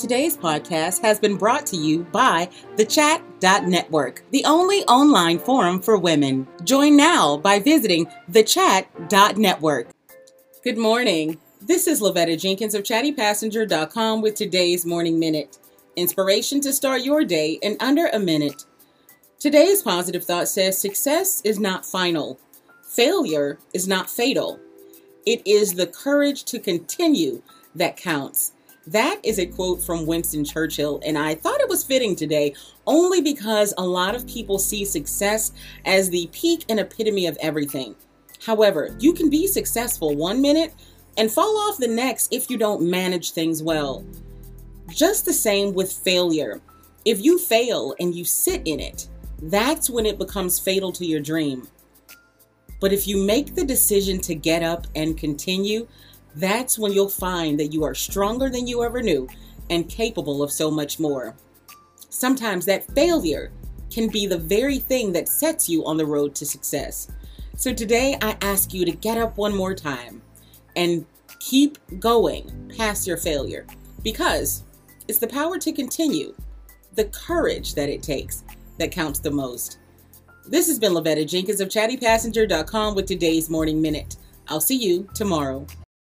Today's podcast has been brought to you by the Chat.network, the only online forum for women. Join now by visiting the thechat.network. Good morning. This is Lavetta Jenkins of chattypassenger.com with today's morning minute. Inspiration to start your day in under a minute. Today's positive thought says success is not final. Failure is not fatal. It is the courage to continue that counts. That is a quote from Winston Churchill, and I thought it was fitting today only because a lot of people see success as the peak and epitome of everything. However, you can be successful one minute and fall off the next if you don't manage things well. Just the same with failure. If you fail and you sit in it, that's when it becomes fatal to your dream. But if you make the decision to get up and continue, that's when you'll find that you are stronger than you ever knew and capable of so much more. Sometimes that failure can be the very thing that sets you on the road to success. So today I ask you to get up one more time and keep going past your failure because it's the power to continue, the courage that it takes that counts the most. This has been Lavetta Jenkins of chattypassenger.com with today's Morning Minute. I'll see you tomorrow.